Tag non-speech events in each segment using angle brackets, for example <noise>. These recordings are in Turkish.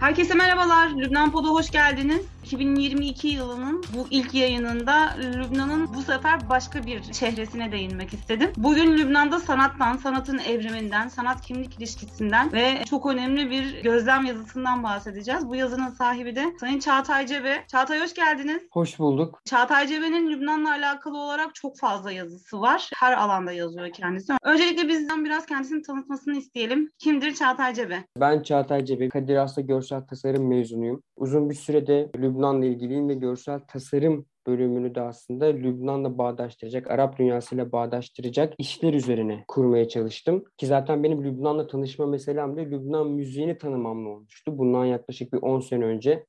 Herkese merhabalar. Lübnan Pod'a hoş geldiniz. 2022 yılının bu ilk yayınında Lübnan'ın bu sefer başka bir şehresine değinmek istedim. Bugün Lübnan'da sanattan, sanatın evriminden, sanat kimlik ilişkisinden ve çok önemli bir gözlem yazısından bahsedeceğiz. Bu yazının sahibi de Sayın Çağatay Cebe. Çağatay hoş geldiniz. Hoş bulduk. Çağatay Cebe'nin Lübnan'la alakalı olarak çok fazla yazısı var. Her alanda yazıyor kendisi. Öncelikle bizden biraz kendisini tanıtmasını isteyelim. Kimdir Çağatay Cebe? Ben Çağatay Cebe, Kadir Has'ta görsel tasarım mezunuyum. Uzun bir sürede Lübnan'la ilgiliyim ve görsel tasarım bölümünü de aslında Lübnan'la bağdaştıracak, Arap dünyasıyla bağdaştıracak işler üzerine kurmaya çalıştım. Ki zaten benim Lübnan'la tanışma meselem de Lübnan müziğini tanımamla olmuştu. Bundan yaklaşık bir 10 sene önce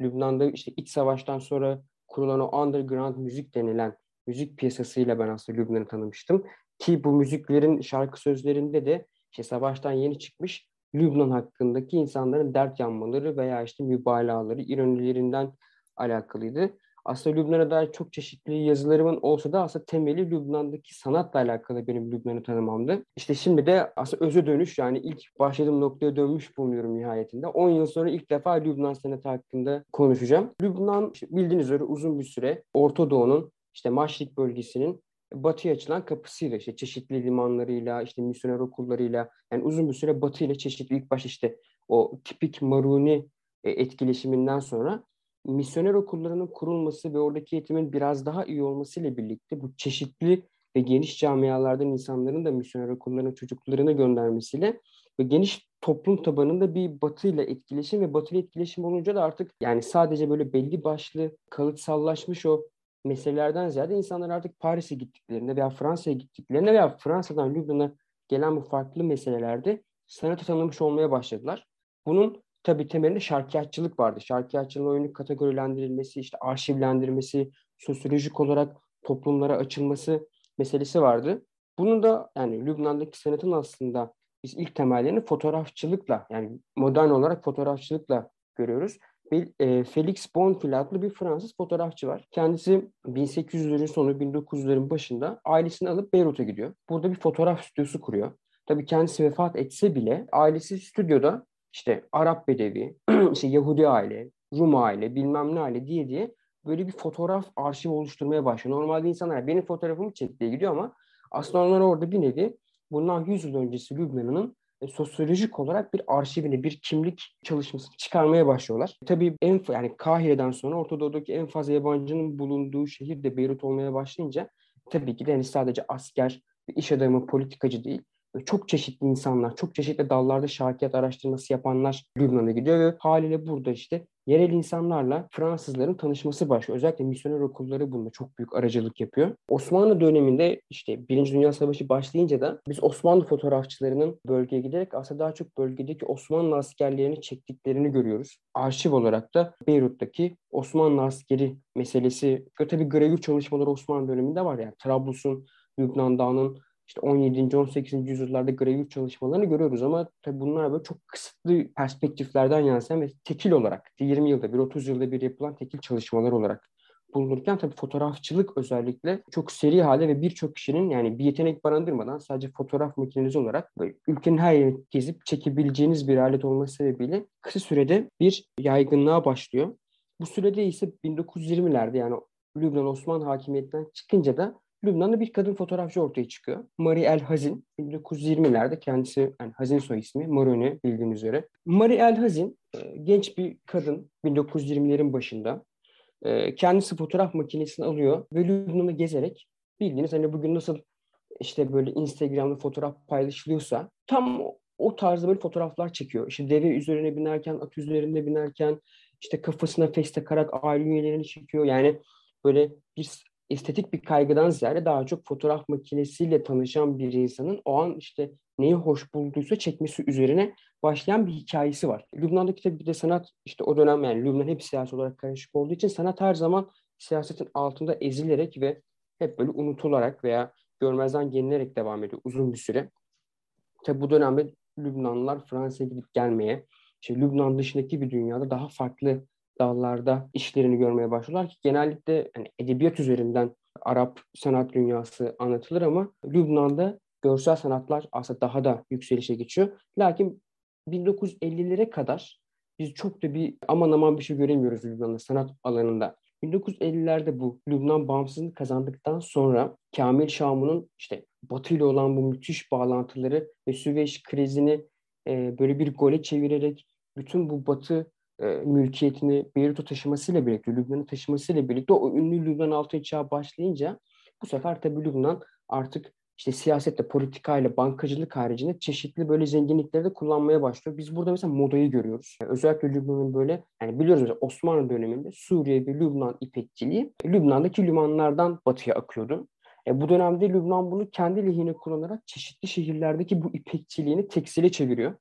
Lübnan'da işte iç savaştan sonra kurulan o underground müzik denilen müzik piyasasıyla ben aslında Lübnan'ı tanımıştım. Ki bu müziklerin şarkı sözlerinde de işte savaştan yeni çıkmış Lübnan hakkındaki insanların dert yanmaları veya işte mübalağaları, ironilerinden alakalıydı. Aslında Lübnan'a dair çok çeşitli yazılarımın olsa da aslında temeli Lübnan'daki sanatla alakalı benim Lübnan'ı tanımamdı. İşte şimdi de aslında özü dönüş yani ilk başladığım noktaya dönmüş bulunuyorum nihayetinde. 10 yıl sonra ilk defa Lübnan sanatı hakkında konuşacağım. Lübnan işte bildiğiniz üzere uzun bir süre Orta Doğu'nun işte Maşrik bölgesinin batıya açılan kapısıyla işte çeşitli limanlarıyla işte misyoner okullarıyla yani uzun bir süre batı ile çeşitli ilk baş işte o tipik Maruni e, etkileşiminden sonra misyoner okullarının kurulması ve oradaki eğitimin biraz daha iyi olmasıyla birlikte bu çeşitli ve geniş camialardan insanların da misyoner okullarına çocuklarını göndermesiyle ve geniş toplum tabanında bir batı ile etkileşim ve batı ile etkileşim olunca da artık yani sadece böyle belli başlı kalıtsallaşmış o meselelerden ziyade insanlar artık Paris'e gittiklerinde veya Fransa'ya gittiklerinde veya Fransa'dan Lübnan'a gelen bu farklı meselelerde sanatı tanımış olmaya başladılar. Bunun tabii temelinde şarkiyatçılık vardı. Şarkiyatçılığın oyunu kategorilendirilmesi, işte arşivlendirmesi, sosyolojik olarak toplumlara açılması meselesi vardı. Bunu da yani Lübnan'daki sanatın aslında biz ilk temellerini fotoğrafçılıkla yani modern olarak fotoğrafçılıkla görüyoruz. E, Felix Bonfil adlı bir Fransız fotoğrafçı var. Kendisi 1800'lerin sonu 1900'lerin başında ailesini alıp Beyrut'a gidiyor. Burada bir fotoğraf stüdyosu kuruyor. Tabii kendisi vefat etse bile ailesi stüdyoda işte Arap Bedevi, <clears throat> işte Yahudi aile, Rum aile, bilmem ne aile diye diye böyle bir fotoğraf arşiv oluşturmaya başlıyor. Normalde insanlar benim fotoğrafımı çek diye gidiyor ama aslında onlar orada bir nevi bundan 100 yıl öncesi Lübnan'ın e, sosyolojik olarak bir arşivini, bir kimlik çalışmasını çıkarmaya başlıyorlar. Tabii en yani Kahire'den sonra Orta Doğu'daki en fazla yabancının bulunduğu şehir de Beyrut olmaya başlayınca tabii ki de hani sadece asker, iş adamı, politikacı değil, çok çeşitli insanlar, çok çeşitli dallarda şarkiyat araştırması yapanlar Lübnan'a gidiyor ve haliyle burada işte yerel insanlarla Fransızların tanışması başlıyor. Özellikle misyoner okulları bunda çok büyük aracılık yapıyor. Osmanlı döneminde işte Birinci Dünya Savaşı başlayınca da biz Osmanlı fotoğrafçılarının bölgeye giderek aslında daha çok bölgedeki Osmanlı askerlerini çektiklerini görüyoruz. Arşiv olarak da Beyrut'taki Osmanlı askeri meselesi, tabii gravür çalışmaları Osmanlı döneminde var yani Trablus'un, Lübnan Dağı'nın işte 17. 18. yüzyıllarda gravür çalışmalarını görüyoruz ama tabii bunlar böyle çok kısıtlı perspektiflerden yansıyan ve tekil olarak 20 yılda bir 30 yılda bir yapılan tekil çalışmalar olarak bulunurken tabii fotoğrafçılık özellikle çok seri halde ve birçok kişinin yani bir yetenek barındırmadan sadece fotoğraf makineniz olarak ülkenin her yerini gezip çekebileceğiniz bir alet olması sebebiyle kısa sürede bir yaygınlığa başlıyor. Bu sürede ise 1920'lerde yani Lübnan Osmanlı hakimiyetinden çıkınca da Lübnan'da bir kadın fotoğrafçı ortaya çıkıyor. Marie El Hazin. 1920'lerde kendisi yani Hazin soy ismi. Maroni bildiğiniz üzere. Marie El Hazin e, genç bir kadın 1920'lerin başında. E, kendisi fotoğraf makinesini alıyor ve Lübnan'ı gezerek bildiğiniz hani bugün nasıl işte böyle Instagram'da fotoğraf paylaşılıyorsa tam o tarzda böyle fotoğraflar çekiyor. İşte deve üzerine binerken, at üzerinde binerken işte kafasına fes takarak aile üyelerini çekiyor. Yani böyle bir estetik bir kaygıdan ziyade daha çok fotoğraf makinesiyle tanışan bir insanın o an işte neyi hoş bulduysa çekmesi üzerine başlayan bir hikayesi var. Lübnan'daki tabii bir de sanat işte o dönem yani Lübnan hep siyasi olarak karışık olduğu için sanat her zaman siyasetin altında ezilerek ve hep böyle unutularak veya görmezden gelinerek devam ediyor uzun bir süre. Tabii bu dönemde Lübnanlılar Fransa'ya gidip gelmeye, işte Lübnan dışındaki bir dünyada daha farklı dallarda işlerini görmeye başlıyorlar ki genellikle yani edebiyat üzerinden Arap sanat dünyası anlatılır ama Lübnan'da görsel sanatlar aslında daha da yükselişe geçiyor. Lakin 1950'lere kadar biz çok da bir aman aman bir şey göremiyoruz Lübnan'da sanat alanında. 1950'lerde bu Lübnan bağımsızlığını kazandıktan sonra Kamil Şamu'nun işte Batı ile olan bu müthiş bağlantıları ve Süveyş krizini e, böyle bir gole çevirerek bütün bu Batı e, mülkiyetini Beyrut'a taşımasıyla birlikte, Lübnan'ı taşımasıyla birlikte o ünlü Lübnan altı çağı başlayınca bu sefer tabii Lübnan artık işte siyasetle, politikayla, bankacılık haricinde çeşitli böyle zenginlikleri de kullanmaya başlıyor. Biz burada mesela modayı görüyoruz. Yani özellikle Lübnan'ın böyle, yani biliyoruz mesela Osmanlı döneminde Suriye ve Lübnan ipekçiliği Lübnan'daki limanlardan batıya akıyordu. E, bu dönemde Lübnan bunu kendi lehine kullanarak çeşitli şehirlerdeki bu ipekçiliğini tekstile çeviriyor.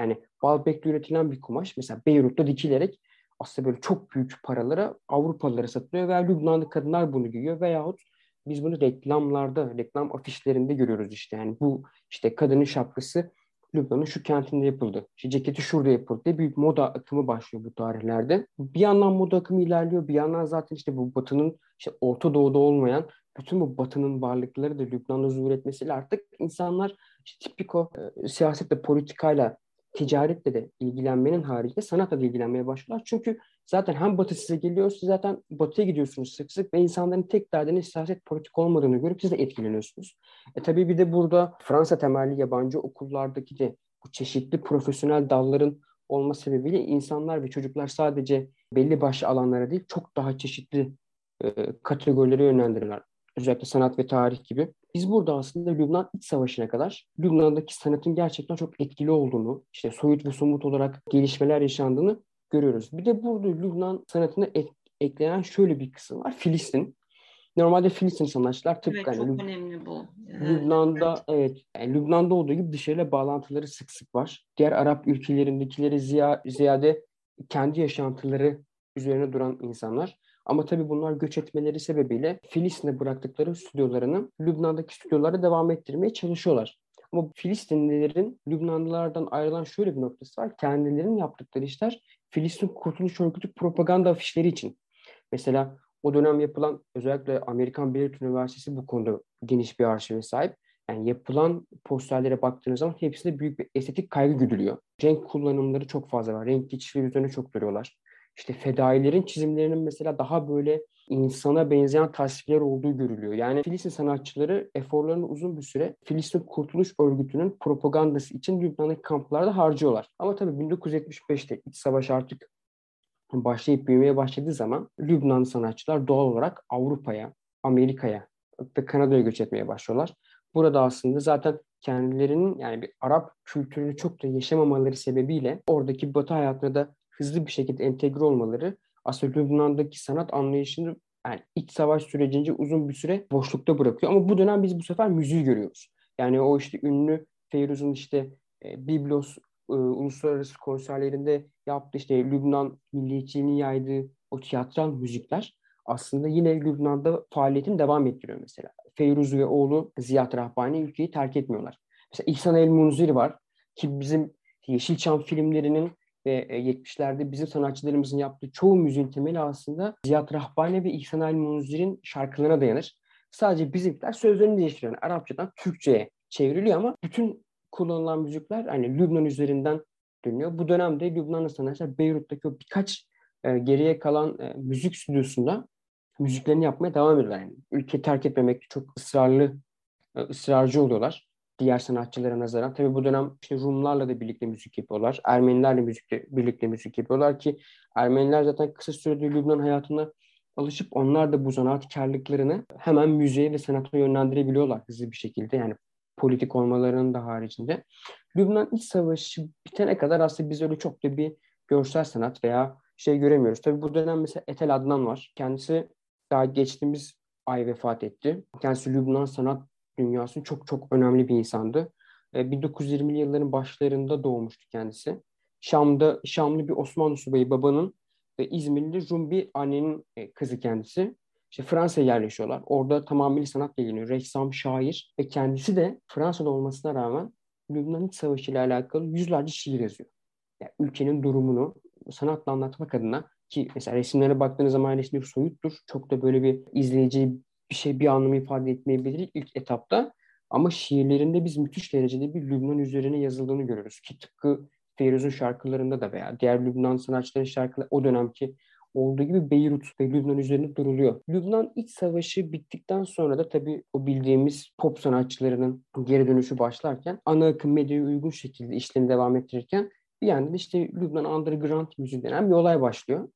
Yani Baalbek'te üretilen bir kumaş mesela Beyrut'ta dikilerek aslında böyle çok büyük paralara Avrupalılara satılıyor veya Lübnanlı kadınlar bunu giyiyor veyahut biz bunu reklamlarda, reklam afişlerinde görüyoruz işte. Yani bu işte kadının şapkası Lübnan'ın şu kentinde yapıldı. İşte ceketi şurada yapıldı diye büyük moda akımı başlıyor bu tarihlerde. Bir yandan moda akımı ilerliyor. Bir yandan zaten işte bu batının işte Orta Doğu'da olmayan bütün bu batının varlıkları da Lübnan'da zuhur etmesiyle artık insanlar işte tipik o e, siyasetle, politikayla ticaretle de ilgilenmenin haricinde sanatla da ilgilenmeye başlıyorlar. Çünkü zaten hem batı size geliyor, siz zaten batıya gidiyorsunuz sık sık ve insanların tek derdinin siyaset politik olmadığını görüp siz de etkileniyorsunuz. E tabii bir de burada Fransa temelli yabancı okullardaki de bu çeşitli profesyonel dalların olma sebebiyle insanlar ve çocuklar sadece belli başlı alanlara değil çok daha çeşitli e, kategorilere yönlendirirler. Özellikle sanat ve tarih gibi. Biz burada aslında Lübnan iç savaşına kadar Lübnan'daki sanatın gerçekten çok etkili olduğunu, işte soyut ve somut olarak gelişmeler yaşandığını görüyoruz. Bir de burada Lübnan sanatına ek, eklenen şöyle bir kısım var. Filistin. Normalde Filistin sanatçılar tıpkı evet, çok önemli bu. Lübnan'da evet, evet yani Lübnan'da olduğu gibi dışarıyla bağlantıları sık sık var. Diğer Arap ülkelerindekileri ziya, ziyade kendi yaşantıları üzerine duran insanlar. Ama tabii bunlar göç etmeleri sebebiyle Filistin'e bıraktıkları stüdyolarını Lübnan'daki stüdyolara devam ettirmeye çalışıyorlar. Ama Filistinlilerin Lübnanlılardan ayrılan şöyle bir noktası var. Kendilerinin yaptıkları işler Filistin Kurtuluş Örgütü propaganda afişleri için. Mesela o dönem yapılan özellikle Amerikan Beyrut Üniversitesi bu konuda geniş bir arşive sahip. Yani yapılan posterlere baktığınız zaman hepsinde büyük bir estetik kaygı güdülüyor. Renk kullanımları çok fazla var. Renk geçişleri üzerine çok duruyorlar işte fedailerin çizimlerinin mesela daha böyle insana benzeyen tasvirler olduğu görülüyor. Yani Filistin sanatçıları eforlarını uzun bir süre Filistin Kurtuluş Örgütü'nün propagandası için Lübnan'daki kamplarda harcıyorlar. Ama tabii 1975'te iç savaş artık başlayıp büyümeye başladığı zaman Lübnan sanatçılar doğal olarak Avrupa'ya, Amerika'ya ve Kanada'ya göç etmeye başlıyorlar. Burada aslında zaten kendilerinin yani bir Arap kültürünü çok da yaşamamaları sebebiyle oradaki batı hayatına da hızlı bir şekilde entegre olmaları aslında Lübnan'daki sanat anlayışını yani iç savaş sürecince uzun bir süre boşlukta bırakıyor. Ama bu dönem biz bu sefer müziği görüyoruz. Yani o işte ünlü Feyruz'un işte e, Biblos e, uluslararası konserlerinde yaptığı işte Lübnan milliyetçiliğini yaydığı o tiyatral müzikler aslında yine Lübnan'da faaliyetini devam ettiriyor mesela. Feyruz ve oğlu Ziyad Rahbani ülkeyi terk etmiyorlar. Mesela İhsan El Munzir var ki bizim Yeşilçam filmlerinin ve 70'lerde e, bizim sanatçılarımızın yaptığı çoğu müziğin temeli aslında Ziya Rahbani ve İhsan Ali Munzir'in şarkılarına dayanır. Sadece bizimkiler sözlerini değiştiriyor. Yani Arapçadan Türkçe'ye çevriliyor ama bütün kullanılan müzikler hani Lübnan üzerinden dönüyor. Bu dönemde Lübnanlı sanatçılar Beyrut'taki o birkaç e, geriye kalan e, müzik stüdyosunda müziklerini yapmaya devam ediyorlar. Yani ülke terk etmemekte çok ısrarlı, e, ısrarcı oluyorlar diğer sanatçılara nazaran. Tabii bu dönem işte Rumlarla da birlikte müzik yapıyorlar. Ermenilerle müzikle, birlikte müzik yapıyorlar ki Ermeniler zaten kısa sürede Lübnan hayatına alışıp onlar da bu zanaatkarlıklarını hemen müziğe ve sanata yönlendirebiliyorlar hızlı bir şekilde. Yani politik olmalarının da haricinde. Lübnan iç savaşı bitene kadar aslında biz öyle çok da bir görsel sanat veya şey göremiyoruz. Tabii bu dönem mesela Etel Adnan var. Kendisi daha geçtiğimiz ay vefat etti. Kendisi Lübnan sanat dünyasının çok çok önemli bir insandı. 1920'li e, yılların başlarında doğmuştu kendisi. Şam'da Şamlı bir Osmanlı subayı babanın ve İzmirli Rum bir annenin e, kızı kendisi. İşte Fransa'ya yerleşiyorlar. Orada tamamıyla sanatla ilgileniyor. Ressam, şair ve kendisi de Fransa'da olmasına rağmen Lübnan İç Savaşı ile alakalı yüzlerce şiir yazıyor. Yani ülkenin durumunu sanatla anlatmak adına ki mesela resimlere baktığınız zaman resimler soyuttur. Çok da böyle bir izleyici bir şey bir anlamı ifade etmeyebilir ilk etapta. Ama şiirlerinde biz müthiş derecede bir Lübnan üzerine yazıldığını görüyoruz. Ki tıpkı Feyruz'un şarkılarında da veya diğer Lübnan sanatçıların şarkıları o dönemki olduğu gibi Beyrut ve Lübnan üzerinde duruluyor. Lübnan iç savaşı bittikten sonra da tabii o bildiğimiz pop sanatçılarının geri dönüşü başlarken ana akım medyaya uygun şekilde işlerini devam ettirirken bir yandan işte Lübnan Underground müziği denen bir olay başlıyor.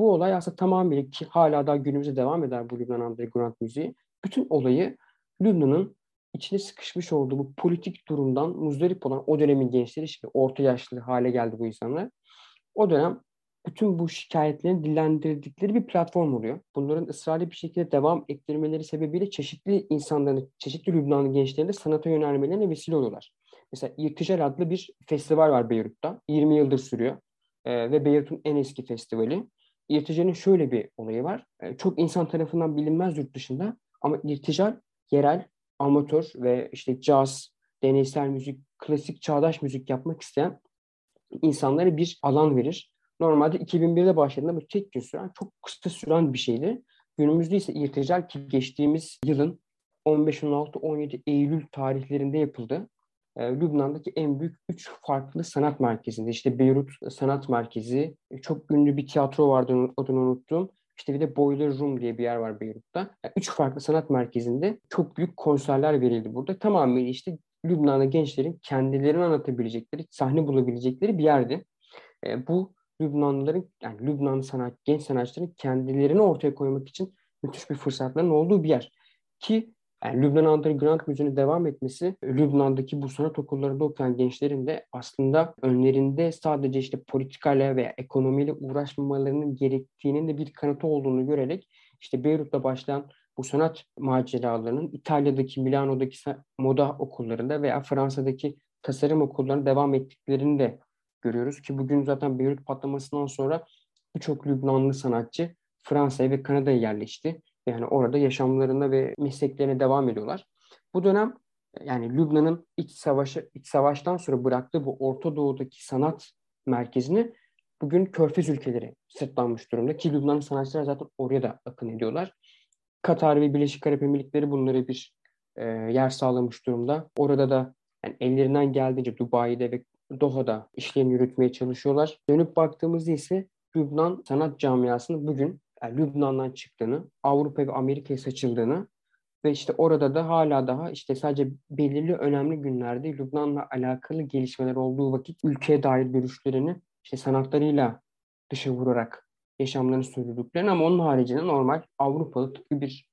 Bu olay aslında tamamıyla ki hala daha günümüze devam eder bu Lübnan Underground müziği. Bütün olayı Lübnan'ın içine sıkışmış olduğu bu politik durumdan muzdarip olan o dönemin gençleri şimdi orta yaşlı hale geldi bu insanlar. O dönem bütün bu şikayetlerin dillendirdikleri bir platform oluyor. Bunların ısrarlı bir şekilde devam ettirmeleri sebebiyle çeşitli insanların, çeşitli Lübnanlı gençlerin de sanata yönelmelerine vesile oluyorlar. Mesela İrtical adlı bir festival var Beyrut'ta. 20 yıldır sürüyor. Ee, ve Beyrut'un en eski festivali. İrtical'in şöyle bir olayı var. Ee, çok insan tarafından bilinmez yurt dışında ama İrtical yerel, amatör ve işte caz, deneysel müzik, klasik çağdaş müzik yapmak isteyen insanlara bir alan verir. Normalde 2001'de başladığında bu tek gün süren, çok kısa süren bir şeydi. Günümüzde ise irtical ki geçtiğimiz yılın 15, 16, 17 Eylül tarihlerinde yapıldı. Ee, Lübnan'daki en büyük üç farklı sanat merkezinde. İşte Beyrut Sanat Merkezi, çok ünlü bir tiyatro vardı adını unuttum. İşte bir de Boiler Room diye bir yer var Beyrut'ta. Yani üç farklı sanat merkezinde çok büyük konserler verildi burada. Tamamen işte Lübnan'da gençlerin kendilerini anlatabilecekleri, sahne bulabilecekleri bir yerdi. E, bu Lübnanlıların, yani Lübnan sanat, genç sanatçıların kendilerini ortaya koymak için müthiş bir fırsatların olduğu bir yer. Ki yani Lübnan Underground müziğinin devam etmesi, Lübnan'daki bu sanat okullarında okuyan gençlerin de aslında önlerinde sadece işte politikayla veya ekonomiyle uğraşmamalarının gerektiğinin de bir kanıtı olduğunu görerek işte Beyrut'ta başlayan bu sanat maceralarının İtalya'daki, Milano'daki moda okullarında veya Fransa'daki tasarım okullarında devam ettiklerini de görüyoruz ki bugün zaten Beyrut patlamasından sonra birçok Lübnanlı sanatçı Fransa'ya ve Kanada'ya yerleşti. Yani orada yaşamlarına ve mesleklerine devam ediyorlar. Bu dönem yani Lübnan'ın iç savaşı iç savaştan sonra bıraktığı bu Orta Doğu'daki sanat merkezini bugün Körfez ülkeleri sırtlanmış durumda ki Lübnanlı sanatçılar zaten oraya da akın ediyorlar. Katar ve Birleşik Arap Emirlikleri bunları bir e, yer sağlamış durumda. Orada da yani ellerinden geldiğince Dubai'de ve Doha'da işlerini yürütmeye çalışıyorlar. Dönüp baktığımızda ise Lübnan sanat camiasının bugün yani Lübnan'dan çıktığını, Avrupa ve Amerika'ya saçıldığını ve işte orada da hala daha işte sadece belirli önemli günlerde Lübnan'la alakalı gelişmeler olduğu vakit ülkeye dair görüşlerini işte sanatlarıyla dışa vurarak yaşamlarını sürdürdüklerini ama onun haricinde normal Avrupalı tıpkı bir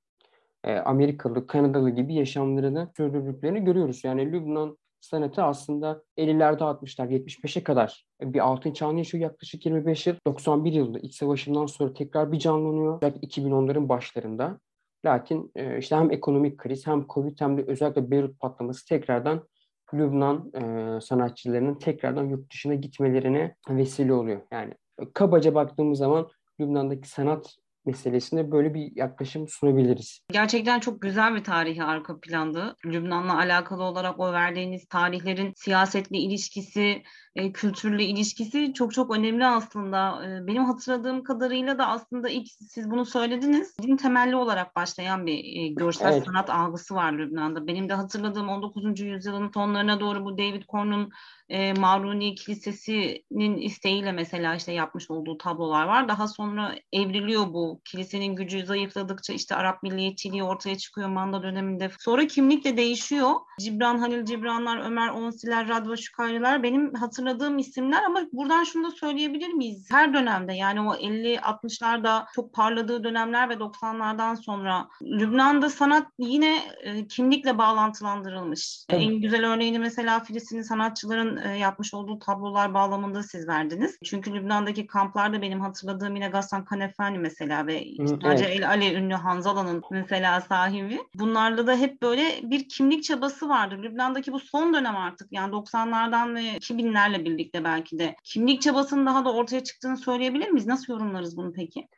e, Amerikalı, Kanadalı gibi yaşamlarını sürdürdüklerini görüyoruz. Yani Lübnan sanatı aslında 50'lerde 60'lar 75'e kadar bir altın çağını yaşıyor yaklaşık 25 yıl. 91 yılında iç savaşından sonra tekrar bir canlanıyor. Özellikle 2010'ların başlarında. Lakin e, işte hem ekonomik kriz hem Covid hem de özellikle Beyrut patlaması tekrardan Lübnan e, sanatçılarının tekrardan yurt dışına gitmelerine vesile oluyor. Yani kabaca baktığımız zaman Lübnan'daki sanat meselesine böyle bir yaklaşım sunabiliriz. Gerçekten çok güzel bir tarihi arka plandı. Lübnan'la alakalı olarak o verdiğiniz tarihlerin siyasetle ilişkisi, e, kültürle ilişkisi çok çok önemli aslında. E, benim hatırladığım kadarıyla da aslında ilk siz bunu söylediniz. Din temelli olarak başlayan bir e, görsel evet. sanat algısı var Lübnan'da. Benim de hatırladığım 19. yüzyılın sonlarına doğru bu David Korn'un e, Maruni Kilisesi'nin isteğiyle mesela işte yapmış olduğu tablolar var. Daha sonra evriliyor bu. Kilisenin gücü zayıfladıkça işte Arap milliyetçiliği ortaya çıkıyor Manda döneminde. Sonra kimlik de değişiyor. Cibran Halil Cibranlar, Ömer Onsiler, Radva Şukaylılar benim hatırladığım isimler ama buradan şunu da söyleyebilir miyiz? Her dönemde yani o 50-60'larda çok parladığı dönemler ve 90'lardan sonra Lübnan'da sanat yine e, kimlikle bağlantılandırılmış. Evet. En güzel örneğini mesela Filistinli sanatçıların e, yapmış olduğu tablolar bağlamında siz verdiniz. Çünkü Lübnan'daki kamplarda benim hatırladığım yine Gassan Kanefani mesela ve Nace evet. El Ale ünlü Hanzala'nın mesela sahibi. Bunlarda da hep böyle bir kimlik çabası vardır. Lübnan'daki bu son dönem artık yani 90'lardan ve 2000'lerle birlikte belki de kimlik çabasının daha da ortaya çıktığını söyleyebilir miyiz? Nasıl yorumlarız bunu peki?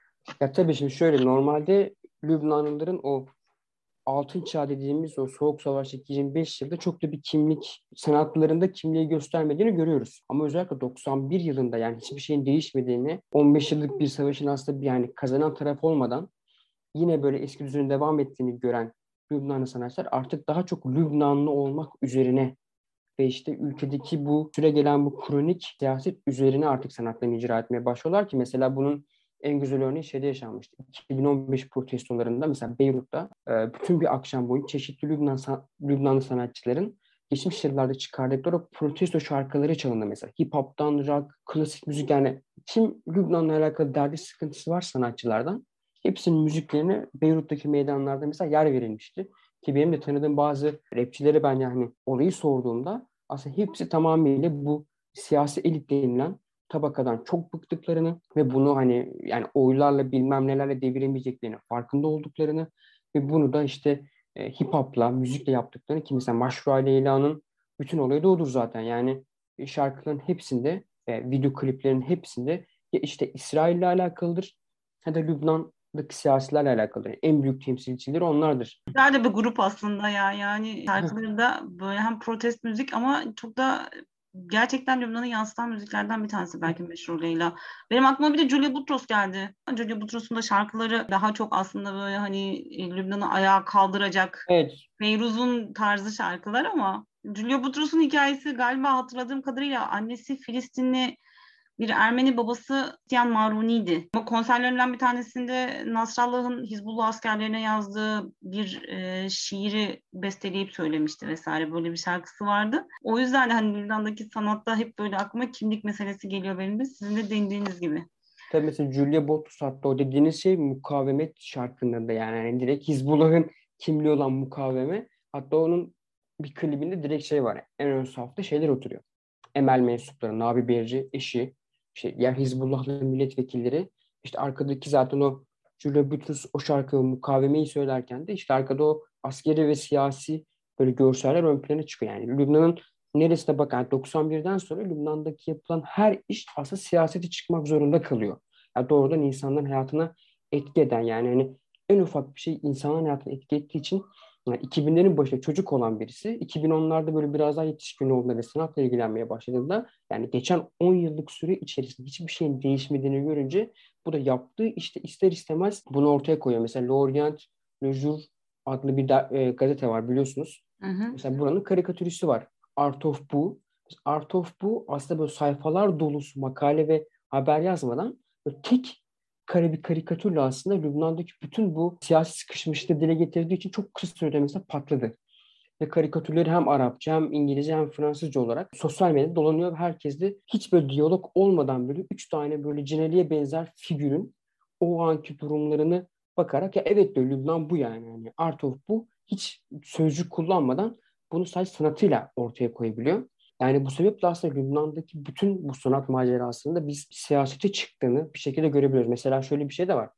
Ya tabii şimdi şöyle normalde Lübnanlıların o altın çağ dediğimiz o soğuk savaştaki 25 yılda çok da bir kimlik sanatlarında kimliği göstermediğini görüyoruz. Ama özellikle 91 yılında yani hiçbir şeyin değişmediğini 15 yıllık bir savaşın aslında bir yani kazanan taraf olmadan yine böyle eski düzenin devam ettiğini gören Lübnanlı sanatçılar artık daha çok Lübnanlı olmak üzerine ve işte ülkedeki bu süre gelen bu kronik siyaset üzerine artık sanatlarını icra etmeye başlıyorlar ki mesela bunun en güzel örneği şeyde yaşanmıştı. 2015 protestolarında mesela Beyrut'ta e, bütün bir akşam boyunca çeşitli Lübnan, Lübnanlı sanatçıların geçmiş yıllarda çıkardıkları protesto şarkıları çalındı mesela. Hip hop'tan rock, klasik müzik yani kim Lübnan'la alakalı derdi sıkıntısı var sanatçılardan hepsinin müziklerini Beyrut'taki meydanlarda mesela yer verilmişti. Ki benim de tanıdığım bazı rapçilere ben yani olayı sorduğumda aslında hepsi tamamıyla bu siyasi elit denilen tabakadan çok bıktıklarını ve bunu hani yani oylarla bilmem nelerle deviremeyeceklerini farkında olduklarını ve bunu da işte e, hip hop'la, müzikle yaptıklarını ki mesela Maşrua Leyla'nın bütün olayı da odur zaten. Yani şarkıların hepsinde, e, video kliplerin hepsinde ya işte İsrail'le alakalıdır ya da Lübnan'daki siyasilerle alakalıdır. En büyük temsilcileri onlardır. Güzel de bir grup aslında ya. Yani şarkılarında böyle hem protest müzik ama çok da gerçekten Lübnan'ı yansıtan müziklerden bir tanesi belki meşhur Leyla. Benim aklıma bir de Julia Butros geldi. Julia Butros'un da şarkıları daha çok aslında böyle hani e, Lübnan'ı ayağa kaldıracak. Evet. Feyruz'un tarzı şarkılar ama Julia Butros'un hikayesi galiba hatırladığım kadarıyla annesi Filistinli bir Ermeni babası Tiyan Maruni'ydi. Ama konserlerinden bir tanesinde Nasrallah'ın Hizbullah askerlerine yazdığı bir e, şiiri besteleyip söylemişti vesaire böyle bir şarkısı vardı. O yüzden de hani Lübnan'daki sanatta hep böyle aklıma kimlik meselesi geliyor benim de sizin de değindiğiniz gibi. Tabii mesela Julia Botus hatta o dediğiniz şey mukavemet şarkılarında yani, yani direkt Hizbullah'ın kimliği olan mukaveme. Hatta onun bir klibinde direkt şey var. En ön safta şeyler oturuyor. Emel mensupları, Nabi Berci, eşi, şey, ya Hizbullah'lı milletvekilleri işte arkadaki zaten o Julia Butrus o şarkıyı mukavemeyi söylerken de işte arkada o askeri ve siyasi böyle görseller ön plana çıkıyor. Yani Lübnan'ın neresine bakın yani 91'den sonra Lübnan'daki yapılan her iş aslında siyaseti çıkmak zorunda kalıyor. Yani doğrudan insanların hayatına etki eden yani hani en ufak bir şey insanların hayatına etki ettiği için yani 2000'lerin başında çocuk olan birisi 2010'larda böyle biraz daha yetişkin olduğunda ve sanatla ilgilenmeye başladığında yani geçen 10 yıllık süre içerisinde hiçbir şeyin değişmediğini görünce bu da yaptığı işte ister istemez bunu ortaya koyuyor. Mesela L'Orient Le Jour adlı bir da, e, gazete var biliyorsunuz. Hı hı. Mesela buranın karikatürüsü var. Art of Bu. Art of Bu aslında böyle sayfalar dolusu makale ve haber yazmadan tek kare bir karikatürle aslında Lübnan'daki bütün bu siyasi sıkışmışlığı dile getirdiği için çok kısa sürede mesela patladı. Ve karikatürleri hem Arapça hem İngilizce hem Fransızca olarak sosyal medyada dolanıyor herkes de hiç böyle diyalog olmadan böyle üç tane böyle cineliğe benzer figürün o anki durumlarını bakarak ya evet diyor Lübnan bu yani. yani Art of bu hiç sözcük kullanmadan bunu sadece sanatıyla ortaya koyabiliyor. Yani bu sebeple aslında Lübnan'daki bütün bu sanat macerasında biz siyasete çıktığını bir şekilde görebiliyoruz. Mesela şöyle bir şey de var.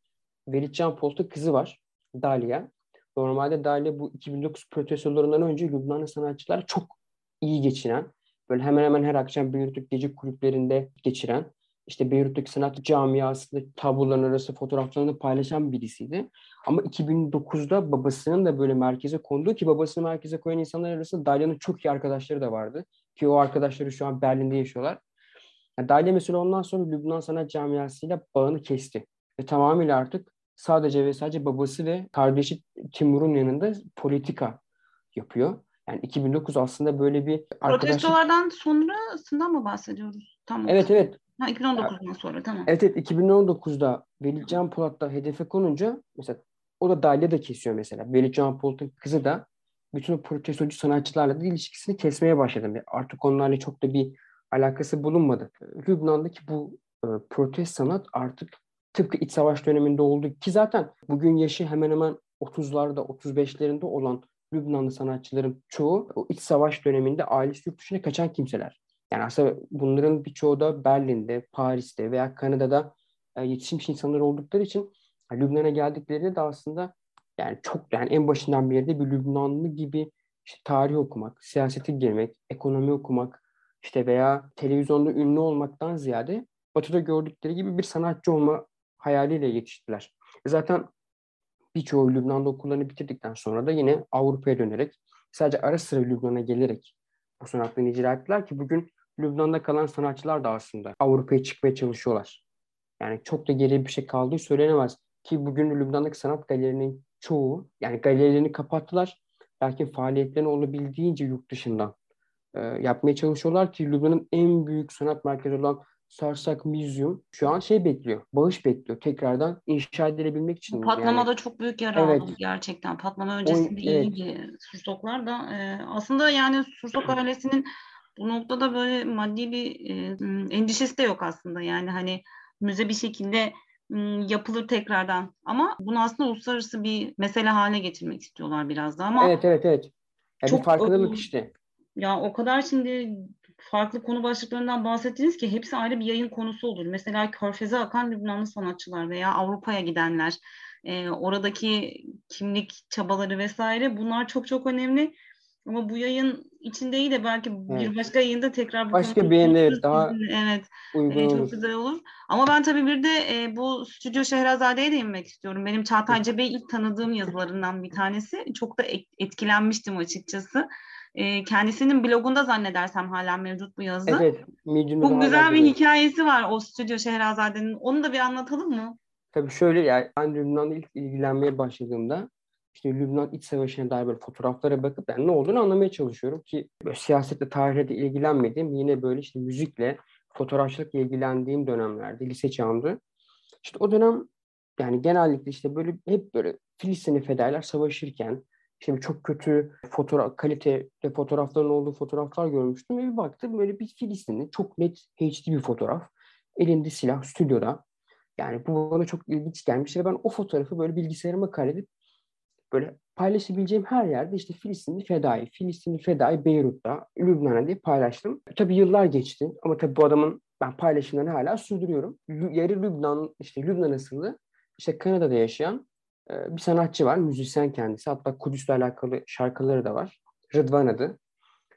Velit Can Polt'un kızı var. Dalia. Normalde Dalia bu 2009 protestolarından önce Lübnanlı sanatçılar çok iyi geçinen, böyle hemen hemen her akşam Beyrut'taki gece kulüplerinde geçiren, işte Beyrut'taki sanat camiasında tabloların arası fotoğraflarını paylaşan birisiydi. Ama 2009'da babasının da böyle merkeze konduğu ki babasını merkeze koyan insanlar arasında Dalia'nın çok iyi arkadaşları da vardı. Ki o arkadaşları şu an Berlin'de yaşıyorlar. Yani Dalia mesela ondan sonra Lübnan sanat camiasıyla bağını kesti. Ve tamamıyla artık sadece ve sadece babası ve kardeşi Timur'un yanında politika yapıyor. Yani 2009 aslında böyle bir arkadaşlık... Protestolardan sonrasından mı bahsediyoruz? Tamam. Evet evet. Ha, 2019'dan sonra tamam. Evet evet 2019'da Veli Can Polat da hedefe konunca mesela o da Dalia da kesiyor mesela. Veli Can Polat'ın kızı da bütün o protestocu sanatçılarla da ilişkisini kesmeye başladı. Artık onlarla çok da bir alakası bulunmadı. Lübnan'daki bu e, protest sanat artık tıpkı iç savaş döneminde olduğu ki zaten bugün yaşı hemen hemen 30'larda 35'lerinde olan Lübnanlı sanatçıların çoğu o iç savaş döneminde ailesi yurt dışına kaçan kimseler. Yani aslında bunların birçoğu da Berlin'de, Paris'te veya Kanada'da e, yetişmiş insanlar oldukları için Lübnan'a geldiklerinde de aslında yani çok yani en başından beri de bir Lübnanlı gibi işte tarih okumak, siyasete girmek, ekonomi okumak işte veya televizyonda ünlü olmaktan ziyade Batı'da gördükleri gibi bir sanatçı olma hayaliyle yetiştiler. E zaten birçoğu Lübnan'da okullarını bitirdikten sonra da yine Avrupa'ya dönerek sadece ara sıra Lübnan'a gelerek bu sanatlarını icra ettiler ki bugün Lübnan'da kalan sanatçılar da aslında Avrupa'ya çıkmaya çalışıyorlar. Yani çok da geri bir şey kaldığı söylenemez. Ki bugün Lübnan'daki sanat galerilerinin çoğu yani galerilerini kapattılar. Lakin faaliyetlerini olabildiğince yurt dışından e, yapmaya çalışıyorlar ki Lübnan'ın en büyük sanat merkezi olan Sarsak Museum şu an şey bekliyor. Bağış bekliyor. Tekrardan inşa edilebilmek için. Patlamada yani, çok büyük yara evet. aldı gerçekten. Patlama öncesinde o, iyiydi evet. Sursoklar da. E, aslında yani Sursok ailesinin bu noktada böyle maddi bir e, endişesi de yok aslında. Yani hani müze bir şekilde yapılır tekrardan. Ama bunu aslında uluslararası bir mesele haline getirmek istiyorlar biraz da ama. Evet evet evet. Yani çok farkındalık işte. Ya o kadar şimdi farklı konu başlıklarından bahsettiniz ki hepsi ayrı bir yayın konusu olur. Mesela Körfez'e akan Lübnanlı sanatçılar veya Avrupa'ya gidenler, e, oradaki kimlik çabaları vesaire bunlar çok çok önemli. Ama bu yayın için değil de belki evet. bir başka yayında tekrar bu başka bir yayında evet, daha evet uygun e, çok olur. güzel olur. Ama ben tabii bir de e, bu Stüdyo Şehrazade'ye değinmek istiyorum. Benim Çağatay Cebe'yi ilk tanıdığım yazılarından bir tanesi. Çok da etkilenmiştim açıkçası. E, kendisinin blogunda zannedersem hala mevcut bu yazı. Evet. Bu güzel bir hikayesi var o Stüdyo Şehrazade'nin. Onu da bir anlatalım mı? Tabii şöyle yani ben Lübnan'la ilk ilgilenmeye başladığımda işte Lübnan iç savaşına dair böyle fotoğraflara bakıp ben ne olduğunu anlamaya çalışıyorum ki siyasetle tarihle de ilgilenmediğim yine böyle işte müzikle fotoğrafçılıkla ilgilendiğim dönemlerde lise çağımda işte o dönem yani genellikle işte böyle hep böyle Filistinli fedailer savaşırken işte çok kötü fotoğraf kalite ve fotoğrafların olduğu fotoğraflar görmüştüm ve bir baktım böyle bir Filistinli çok net HD bir fotoğraf. Elinde silah stüdyoda. Yani bu bana çok ilginç gelmiş ve ben o fotoğrafı böyle bilgisayarıma kaydedip böyle paylaşabileceğim her yerde işte Filistinli fedai, Filistinli fedai Beyrut'ta, Lübnan'a diye paylaştım. Tabii yıllar geçti ama tabii bu adamın ben paylaşımlarını hala sürdürüyorum. Yarı Lübnan, işte Lübnan asıllı, işte Kanada'da yaşayan bir sanatçı var, müzisyen kendisi. Hatta Kudüs'le alakalı şarkıları da var. Rıdvan adı.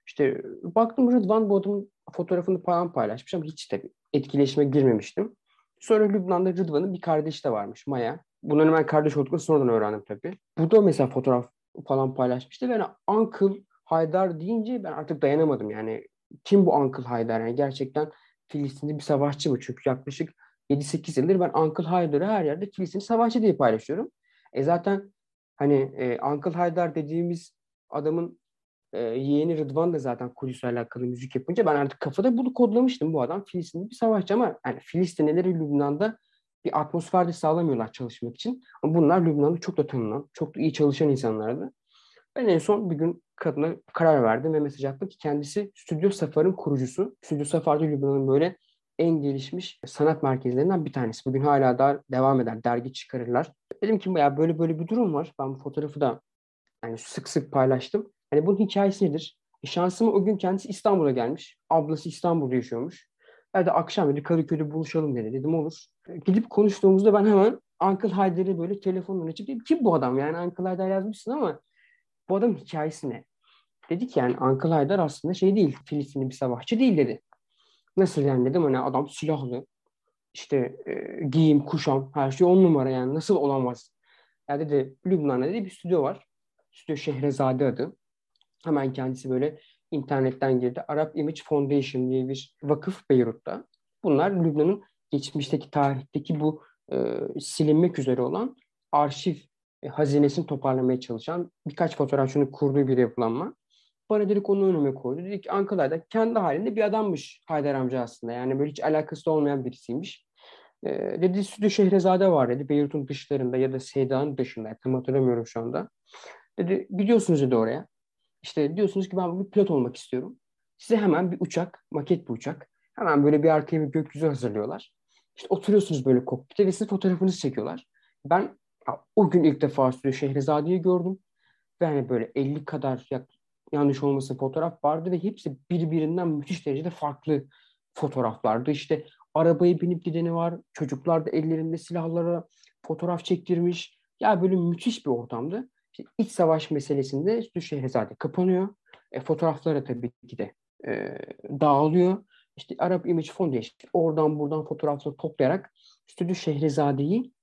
İşte baktım Rıdvan bu adamın fotoğrafını falan paylaşmış ama hiç tabii etkileşime girmemiştim. Sonra Lübnan'da Rıdvan'ın bir kardeşi de varmış Maya. Bunların ben kardeş olduklarını sonradan öğrendim tabii. Bu da mesela fotoğraf falan paylaşmıştı. Yani Uncle Haydar deyince ben artık dayanamadım yani. Kim bu Uncle Haydar? Yani gerçekten Filistinli bir savaşçı mı? Çünkü yaklaşık 7-8 yıldır ben Uncle Haydar'ı her yerde Filistinli savaşçı diye paylaşıyorum. E zaten hani e, Uncle Haydar dediğimiz adamın e, yeğeni Rıdvan da zaten Kudüs'le alakalı müzik yapınca ben artık kafada bunu kodlamıştım. Bu adam Filistinli bir savaşçı ama yani Filistinlileri Lübnan'da bir atmosferde sağlamıyorlar çalışmak için. Ama bunlar Lübnan'da çok da tanınan, çok da iyi çalışan insanlardı. Ben en son bir gün kadına karar verdim ve mesaj attım ki kendisi Stüdyo Safar'ın kurucusu. Stüdyo Safar Lübnan'ın böyle en gelişmiş sanat merkezlerinden bir tanesi. Bugün hala daha devam eder, dergi çıkarırlar. Dedim ki ya böyle böyle bir durum var. Ben bu fotoğrafı da yani sık sık paylaştım. Hani bunun hikayesi nedir? E şansıma o gün kendisi İstanbul'a gelmiş. Ablası İstanbul'da yaşıyormuş. Hadi akşam dedi Kadıköy'de buluşalım dedi. Dedim olur. Gidip konuştuğumuzda ben hemen Uncle Haydar'ı böyle telefonla açıp dedim kim bu adam? Yani Uncle Haydar yazmışsın ama bu adam hikayesi ne? Dedi ki yani Uncle Haydar aslında şey değil, Filistinli bir savaşçı değil dedi. Nasıl yani dedim hani adam silahlı, işte e, giyim, kuşam, her şey on numara yani nasıl olamaz? Ya dedi Lübnan'da dedi bir stüdyo var. Stüdyo Şehrezade adı. Hemen kendisi böyle internetten girdi. Arap Image Foundation diye bir vakıf Beyrut'ta. Bunlar Lübnan'ın geçmişteki tarihteki bu e, silinmek üzere olan arşiv e, hazinesini toparlamaya çalışan birkaç fotoğrafçının kurduğu bir yapılanma. Bana dedik onu önüme koydu. Dedik Ankara'da kendi halinde bir adammış Haydar amca aslında. Yani böyle hiç alakası olmayan birisiymiş. E, dedi Stüdyo Şehrezade var dedi. Beyrut'un dışlarında ya da Seyda'nın dışında. Tam hatırlamıyorum şu anda. Dedi gidiyorsunuz dedi oraya. İşte diyorsunuz ki ben bir pilot olmak istiyorum. Size hemen bir uçak, maket bir uçak. Hemen böyle bir arkaya bir gökyüzü hazırlıyorlar. İşte oturuyorsunuz böyle kokpite ve size fotoğrafınızı çekiyorlar. Ben o gün ilk defa Stüdyo Şehrezade'yi gördüm. Ve hani böyle 50 kadar yanlış olmasın fotoğraf vardı ve hepsi birbirinden müthiş derecede farklı fotoğraflardı. İşte arabaya binip gideni var. Çocuklar da ellerinde silahlara fotoğraf çektirmiş. Ya böyle müthiş bir ortamdı. İşte iç savaş meselesinde Şehrazade kapanıyor. E, fotoğrafları tabii ki de e, dağılıyor. İşte Arap Image Foundation oradan buradan fotoğrafları toplayarak Stüdyo Şehrezade'yi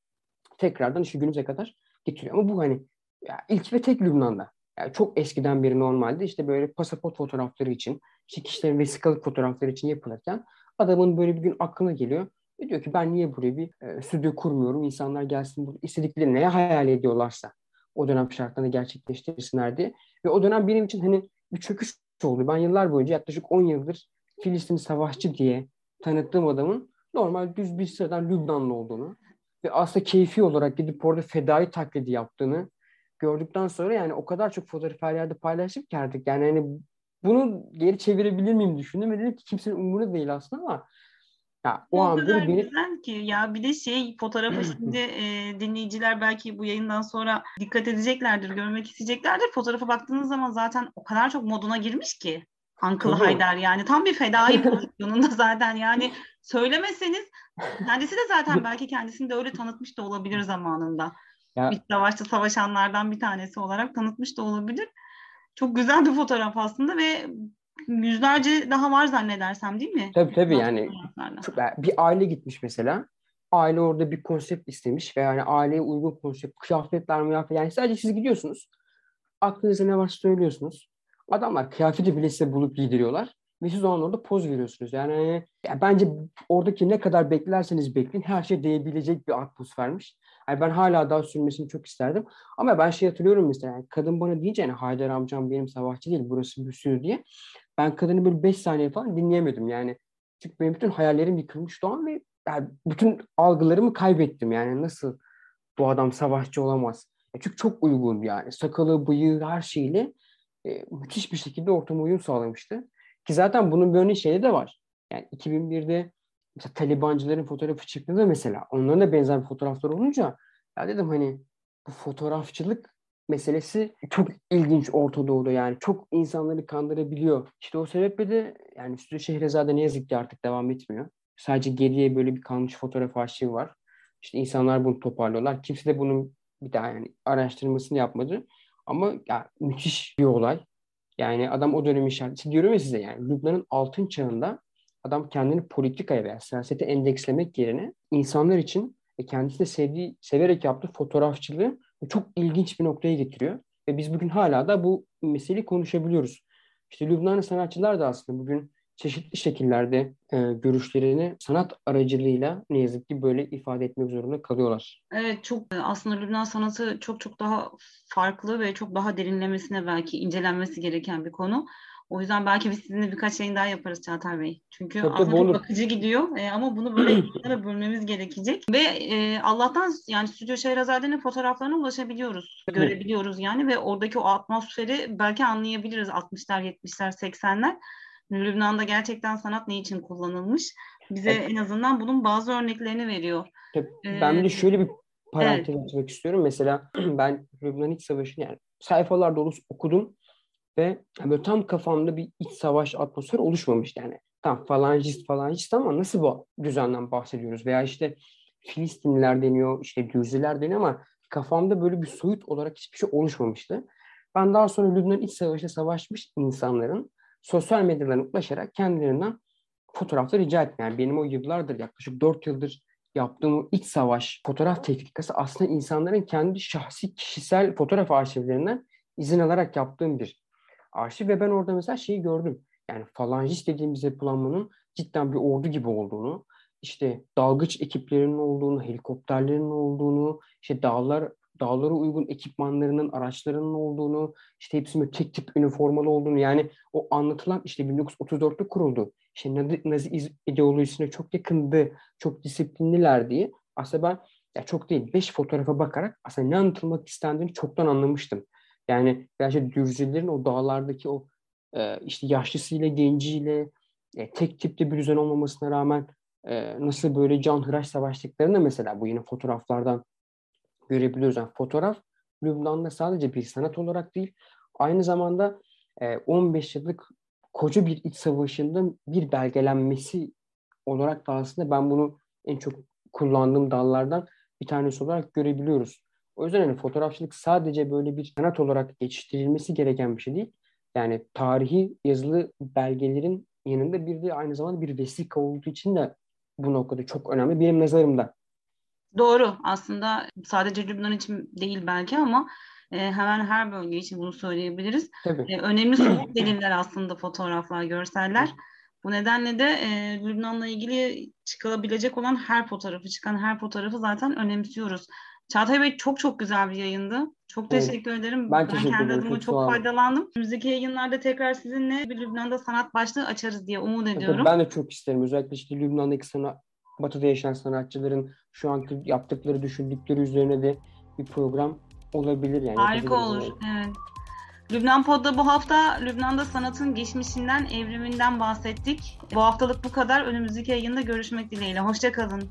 tekrardan işte günümüze kadar getiriyor. Ama bu hani ya ilk ve tek Lübnan'da. Yani çok eskiden beri normalde işte böyle pasaport fotoğrafları için, işte kişilerin vesikalık fotoğrafları için yapılırken adamın böyle bir gün aklına geliyor. Ve diyor ki ben niye buraya bir e, stüdyo kurmuyorum? İnsanlar gelsin istedikleri neye hayal ediyorlarsa o dönem şartlarını gerçekleştirsinler diye. Ve o dönem benim için hani bir çöküş oldu. Ben yıllar boyunca yaklaşık 10 yıldır Filistin savaşçı diye tanıttığım adamın normal düz bir sıradan Lübnanlı olduğunu ve aslında keyfi olarak gidip orada fedai taklidi yaptığını gördükten sonra yani o kadar çok fotoğraf her yerde paylaştık ki artık yani hani bunu geri çevirebilir miyim düşündüm ve dedim ki kimsenin umurunda değil aslında ama ya o, o an böyle beni... güzel ki ya bir de şey fotoğrafı şimdi e, dinleyiciler belki bu yayından sonra dikkat edeceklerdir, görmek isteyeceklerdir. Fotoğrafa baktığınız zaman zaten o kadar çok moduna girmiş ki Uncle Haydar yani tam bir fedai <laughs> pozisyonunda zaten yani söylemeseniz kendisi de zaten belki kendisini de öyle tanıtmış da olabilir zamanında. Ya. Bir savaşta savaşanlardan bir tanesi olarak tanıtmış da olabilir. Çok güzel bir fotoğraf aslında ve yüzlerce daha var zannedersem değil mi? Tabii tabii yani bir aile gitmiş mesela. Aile orada bir konsept istemiş ve yani aileye uygun konsept, kıyafetler, mıyafet yani sadece siz gidiyorsunuz. Aklınıza ne varsa söylüyorsunuz. Adamlar kıyafeti bile size bulup giydiriyorlar. Ve siz o an orada poz veriyorsunuz. Yani, yani bence oradaki ne kadar beklerseniz bekleyin her şey değebilecek bir atmosfermiş. Yani ben hala daha sürmesini çok isterdim. Ama ben şey hatırlıyorum mesela yani kadın bana deyince yani Haydar amcam benim savaşçı değil burası bir diye. Ben kadını böyle 5 saniye falan dinleyemedim yani. Çünkü benim bütün hayallerim yıkılmıştı o an ve yani bütün algılarımı kaybettim yani nasıl bu adam savaşçı olamaz. Ya çünkü çok uygun yani sakalı, bıyığı her şeyle e, müthiş bir şekilde ortama uyum sağlamıştı. Ki zaten bunun bir örneği şeyde de var. Yani 2001'de mesela Talibancıların fotoğrafı çıktığında mesela onların da benzer bir fotoğraflar olunca ya dedim hani bu fotoğrafçılık meselesi çok ilginç Orta Doğu'da yani çok insanları kandırabiliyor. İşte o sebeple de yani Stüdyo Şehrazade ne yazık ki artık devam etmiyor. Sadece geriye böyle bir kalmış fotoğraf arşivi var. İşte insanlar bunu toparlıyorlar. Kimse de bunun bir daha yani araştırmasını yapmadı. Ama ya, müthiş bir olay. Yani adam o dönemi işaret. Diyorum ya size yani Lübnan'ın altın çağında adam kendini politikaya veya siyasete endekslemek yerine insanlar için ve kendisi de sevdiği, severek yaptığı fotoğrafçılığı çok ilginç bir noktaya getiriyor. Ve biz bugün hala da bu meseleyi konuşabiliyoruz. İşte Lübnanlı sanatçılar da aslında bugün çeşitli şekillerde e, görüşlerini sanat aracılığıyla ne yazık ki böyle ifade etmek zorunda kalıyorlar. Evet çok e, aslında Lübnan sanatı çok çok daha farklı ve çok daha derinlemesine belki incelenmesi gereken bir konu. O yüzden belki biz sizinle birkaç yayın daha yaparız Çağatay Bey. Çünkü Tabii aslında çok bakıcı gidiyor e, ama bunu böyle <clears throat> insanlara bölmemiz gerekecek. Ve e, Allah'tan yani Stüdyo Şehrazade'nin fotoğraflarına ulaşabiliyoruz. Görebiliyoruz yani ve oradaki o atmosferi belki anlayabiliriz 60'lar, 70'ler, 80'ler. Lübnan'da gerçekten sanat ne için kullanılmış? Bize evet. en azından bunun bazı örneklerini veriyor. Tabii. Ben bir de şöyle bir parantez evet. açmak istiyorum. Mesela <clears throat> ben Lübnan İç Savaşı'nı yani sayfalar dolusu okudum ve böyle tam kafamda bir iç savaş atmosferi oluşmamış yani. Tam falancist falancist ama nasıl bu düzenden bahsediyoruz? Veya işte Filistinliler deniyor, işte Dürziler deniyor ama kafamda böyle bir soyut olarak hiçbir şey oluşmamıştı. Ben daha sonra Lübnan iç savaşta savaşmış insanların sosyal medyadan ulaşarak kendilerinden fotoğraflar rica ettim. Yani benim o yıllardır yaklaşık 4 yıldır yaptığım iç savaş fotoğraf teknikası aslında insanların kendi şahsi kişisel fotoğraf arşivlerinden izin alarak yaptığım bir arşiv ve ben orada mesela şeyi gördüm. Yani falangist dediğimiz yapılanmanın cidden bir ordu gibi olduğunu, işte dalgıç ekiplerinin olduğunu, helikopterlerin olduğunu, işte dağlar dağlara uygun ekipmanlarının, araçlarının olduğunu, işte hepsinin tek tip üniformalı olduğunu yani o anlatılan işte 1934'te kuruldu. İşte Nazi, ideolojisine çok yakındı, çok disiplinliler diye. Aslında ben ya çok değil, beş fotoğrafa bakarak aslında ne anlatılmak istendiğini çoktan anlamıştım. Yani gerçi Dürzilerin o dağlardaki o e, işte yaşlısıyla, genciyle e, tek tipte bir düzen olmamasına rağmen e, nasıl böyle can hıraş savaştıklarını mesela bu yine fotoğraflardan görebiliyoruz. Yani fotoğraf Lübnan'da sadece bir sanat olarak değil, aynı zamanda e, 15 yıllık koca bir iç savaşında bir belgelenmesi olarak da aslında ben bunu en çok kullandığım dallardan bir tanesi olarak görebiliyoruz. O yüzden hani fotoğrafçılık sadece böyle bir sanat olarak geçiştirilmesi gereken bir şey değil. Yani tarihi yazılı belgelerin yanında bir de aynı zamanda bir vesika olduğu için de bu noktada çok önemli benim nazarımda. Doğru. Aslında sadece Lübnan için değil belki ama e, hemen her bölge için bunu söyleyebiliriz. Tabii. E, önemli somut <clears throat> deliller aslında fotoğraflar, görseller. Bu nedenle de e, Lübnan'la ilgili çıkılabilecek olan her fotoğrafı, çıkan her fotoğrafı zaten önemsiyoruz. Çağatay Bey çok çok güzel bir yayındı. Çok Evet. teşekkür ederim. Ben teşekkür kendi adıma Çok çok faydalandım. Önümüzdeki yayınlarda tekrar sizinle bir Lübnan'da sanat başlığı açarız diye umut ediyorum. Tabii ben de çok isterim. Özellikle işte Lübnan'daki sana, Batı'da yaşayan sanatçıların şu anki yaptıkları, düşündükleri üzerine de bir program olabilir yani. Harika olur. yani. Evet. Lübnan Pod'da bu hafta Lübnan'da sanatın geçmişinden, evriminden bahsettik. Bu haftalık bu kadar. Önümüzdeki yayında görüşmek dileğiyle. Hoşçakalın.